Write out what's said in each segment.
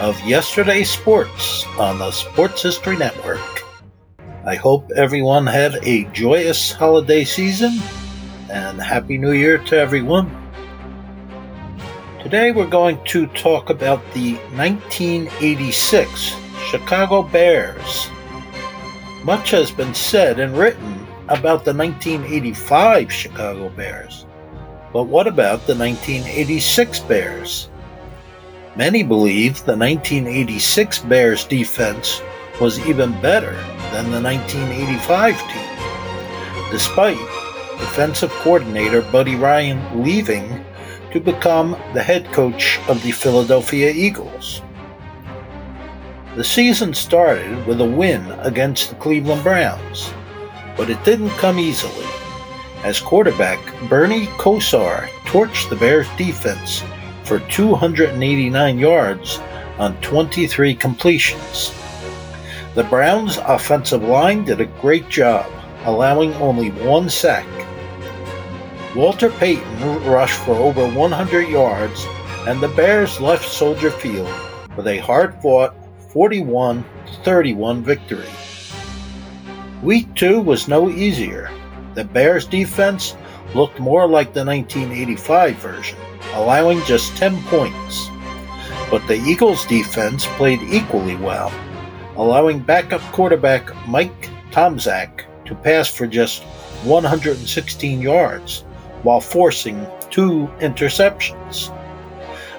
of Yesterday's Sports on the Sports History Network. I hope everyone had a joyous holiday season and Happy New Year to everyone. Today we're going to talk about the 1986 Chicago Bears. Much has been said and written about the 1985 Chicago Bears. But what about the 1986 Bears? Many believe the 1986 Bears defense was even better than the 1985 team, despite defensive coordinator Buddy Ryan leaving to become the head coach of the Philadelphia Eagles. The season started with a win against the Cleveland Browns, but it didn't come easily, as quarterback Bernie Kosar torched the Bears defense for 289 yards on 23 completions. The Browns' offensive line did a great job, allowing only one sack. Walter Payton rushed for over 100 yards, and the Bears left Soldier Field with a hard fought 41 31 victory. Week 2 was no easier. The Bears' defense looked more like the 1985 version allowing just 10 points. But the Eagles' defense played equally well, allowing backup quarterback Mike Tomczak to pass for just 116 yards while forcing two interceptions.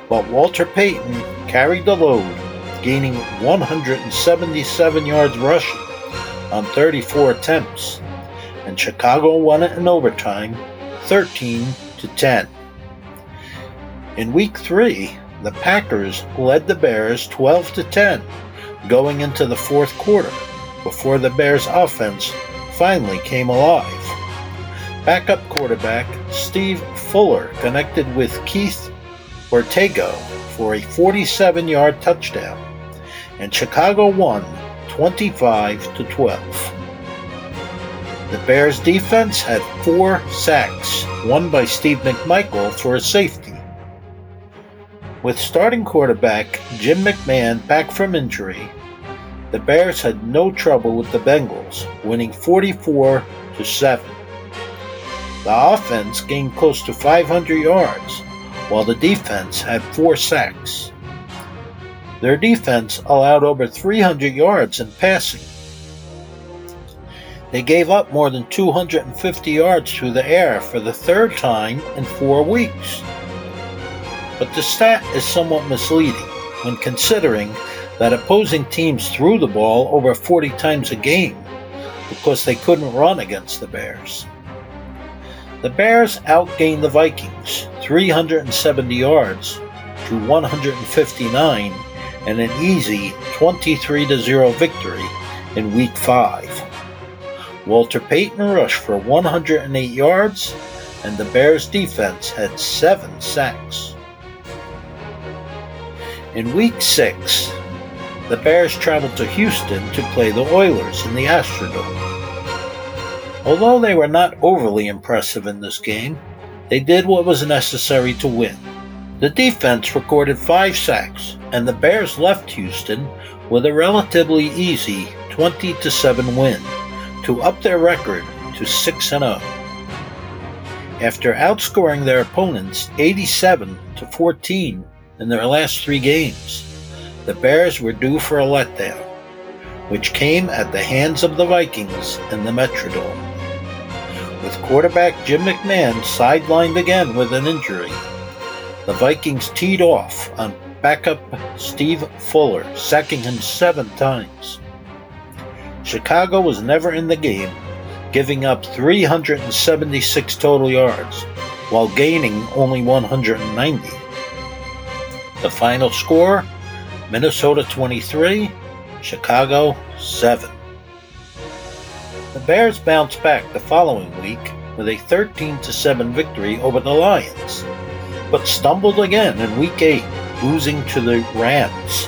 But Walter Payton carried the load, gaining 177 yards rushing on 34 attempts, and Chicago won it in overtime 13 to 10. In week 3, the Packers led the Bears 12 to 10 going into the fourth quarter before the Bears offense finally came alive. Backup quarterback Steve Fuller connected with Keith Ortego for a 47 yard touchdown, and Chicago won 25 to 12. The Bears defense had four sacks, one by Steve McMichael for a safety. With starting quarterback Jim McMahon back from injury, the Bears had no trouble with the Bengals, winning 44 to 7. The offense gained close to 500 yards, while the defense had 4 sacks. Their defense allowed over 300 yards in passing. They gave up more than 250 yards through the air for the third time in 4 weeks but the stat is somewhat misleading when considering that opposing teams threw the ball over 40 times a game because they couldn't run against the Bears. The Bears outgained the Vikings 370 yards to 159 and an easy 23 0 victory in Week 5. Walter Payton rushed for 108 yards, and the Bears' defense had seven sacks. In Week 6, the Bears traveled to Houston to play the Oilers in the Astrodome. Although they were not overly impressive in this game, they did what was necessary to win. The defense recorded five sacks, and the Bears left Houston with a relatively easy 20 7 win to up their record to 6 0. After outscoring their opponents 87 to 14 in their last three games. the Bears were due for a letdown, which came at the hands of the Vikings in the Metrodome. With quarterback Jim McMahon sidelined again with an injury, the Vikings teed off on backup Steve Fuller, sacking him seven times. Chicago was never in the game, giving up 376 total yards while gaining only 190. The final score Minnesota 23, Chicago 7. The Bears bounced back the following week with a 13 7 victory over the Lions, but stumbled again in week 8, losing to the Rams.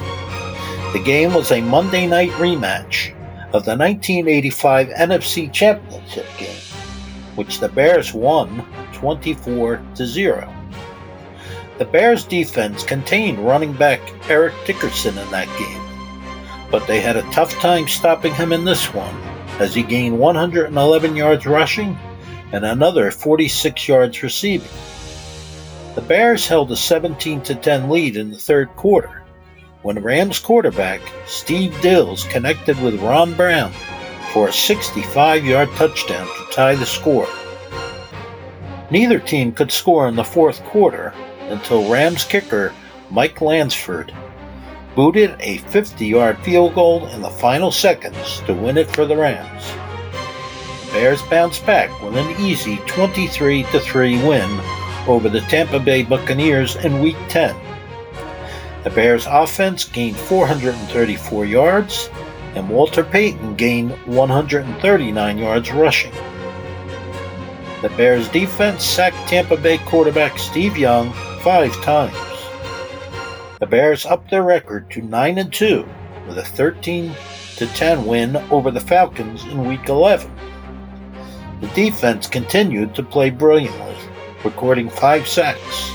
The game was a Monday night rematch of the 1985 NFC Championship game, which the Bears won 24 0. The Bears defense contained running back Eric Dickerson in that game, but they had a tough time stopping him in this one as he gained 111 yards rushing and another 46 yards receiving. The Bears held a 17 10 lead in the third quarter when Rams quarterback Steve Dils connected with Ron Brown for a 65 yard touchdown to tie the score. Neither team could score in the fourth quarter until Rams kicker Mike Lansford booted a 50 yard field goal in the final seconds to win it for the Rams. The Bears bounced back with an easy 23 3 win over the Tampa Bay Buccaneers in Week 10. The Bears' offense gained 434 yards, and Walter Payton gained 139 yards rushing. The Bears' defense sacked Tampa Bay quarterback Steve Young five times. The Bears upped their record to 9 and 2 with a 13 to 10 win over the Falcons in week 11. The defense continued to play brilliantly, recording 5 sacks.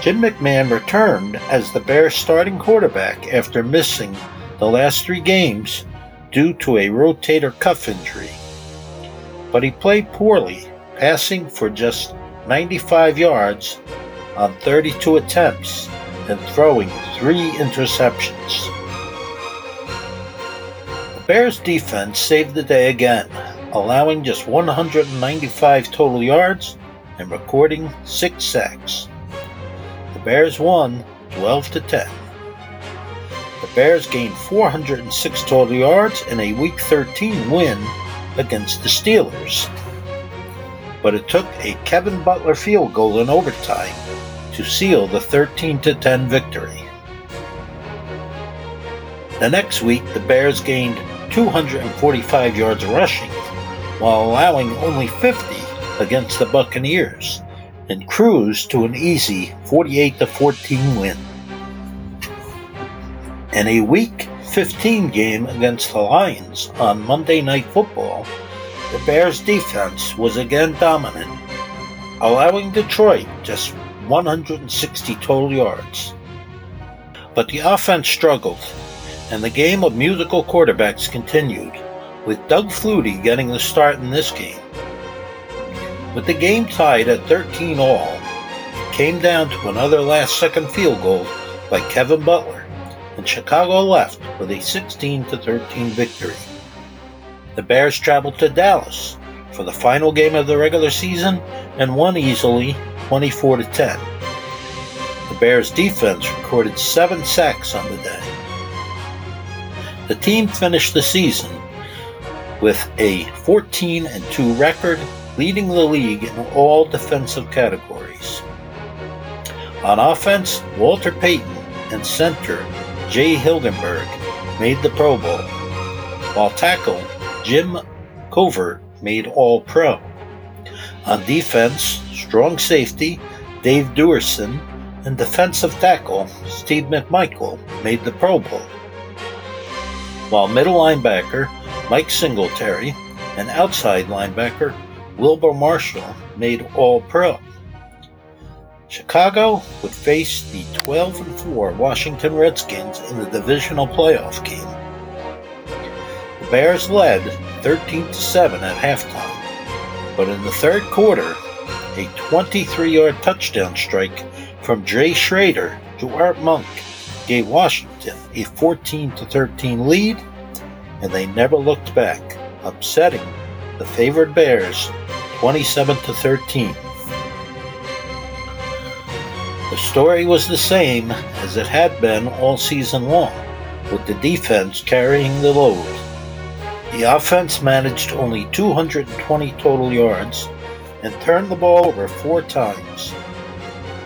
Jim McMahon returned as the Bears starting quarterback after missing the last 3 games due to a rotator cuff injury. But he played poorly, passing for just 95 yards on 32 attempts and throwing three interceptions. The Bears defense saved the day again, allowing just 195 total yards and recording six sacks. The Bears won 12 to 10. The Bears gained 406 total yards in a Week 13 win against the Steelers but it took a Kevin Butler field goal in overtime to seal the 13 10 victory. The next week, the Bears gained 245 yards rushing while allowing only 50 against the Buccaneers and cruised to an easy 48 14 win. In a Week 15 game against the Lions on Monday Night Football, the Bears' defense was again dominant, allowing Detroit just 160 total yards. But the offense struggled, and the game of musical quarterbacks continued, with Doug Flutie getting the start in this game. With the game tied at 13 all, came down to another last second field goal by Kevin Butler, and Chicago left with a 16 13 victory the Bears traveled to Dallas for the final game of the regular season and won easily 24 to 10. The Bears defense recorded 7 sacks on the day. The team finished the season with a 14 and 2 record, leading the league in all defensive categories. On offense, Walter Payton and center Jay Hilgenberg made the Pro Bowl, while tackle Jim Covert made All Pro. On defense, strong safety Dave Duerson and defensive tackle Steve McMichael made the Pro Bowl. While middle linebacker Mike Singletary and outside linebacker Wilber Marshall made All Pro. Chicago would face the 12 4 Washington Redskins in the divisional playoff game. Bears led 13 to 7 at halftime, but in the third quarter, a 23 yard touchdown strike from Jay Schroeder to Art Monk gave Washington a 14 to 13 lead, and they never looked back, upsetting the favored Bears 27 to 13. The story was the same as it had been all season long, with the defense carrying the load. The offense managed only 220 total yards and turned the ball over four times.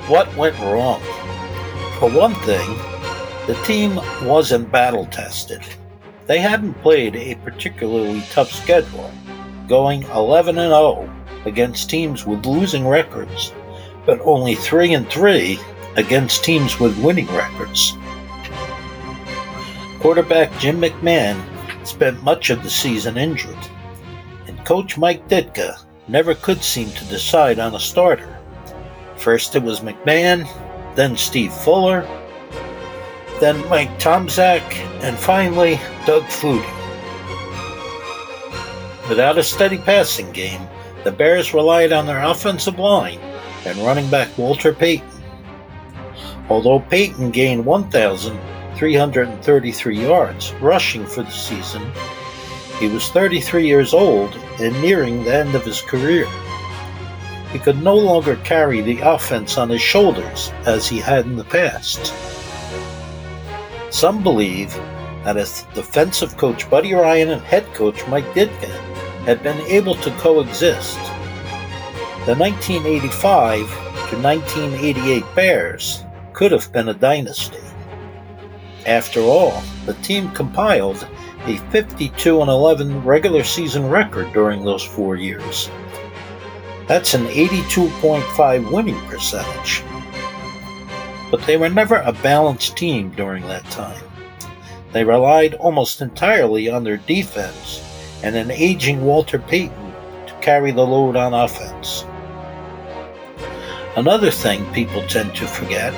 What went wrong? For one thing, the team wasn't battle tested. They hadn't played a particularly tough schedule, going 11 0 against teams with losing records, but only 3 and 3 against teams with winning records. Quarterback Jim McMahon spent much of the season injured, and coach Mike Ditka never could seem to decide on a starter. First it was McMahon, then Steve Fuller, then Mike Tomczak, and finally Doug Flutie. Without a steady passing game, the Bears relied on their offensive line and running back Walter Payton. Although Payton gained 1,333 yards rushing for the season, he was 33 years old and nearing the end of his career. He could no longer carry the offense on his shoulders as he had in the past. Some believe that if defensive coach Buddy Ryan and head coach Mike Ditka had been able to coexist, the 1985 to 1988 Bears could have been a dynasty. After all, the team compiled a 52 11 regular season record during those four years. That's an 82.5 winning percentage. But they were never a balanced team during that time. They relied almost entirely on their defense and an aging Walter Payton to carry the load on offense. Another thing people tend to forget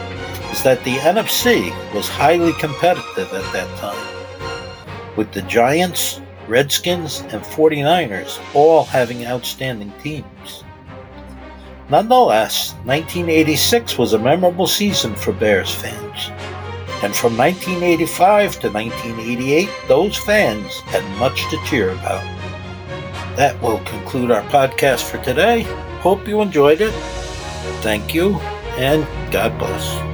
is that the NFC was highly competitive at that time, with the Giants, Redskins, and 49ers all having outstanding teams. Nonetheless, 1986 was a memorable season for Bears fans. And from 1985 to 1988, those fans had much to cheer about. That will conclude our podcast for today. Hope you enjoyed it. Thank you, and God bless.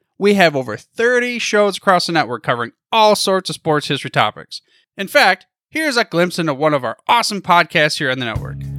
we have over 30 shows across the network covering all sorts of sports history topics. In fact, here's a glimpse into one of our awesome podcasts here on the network.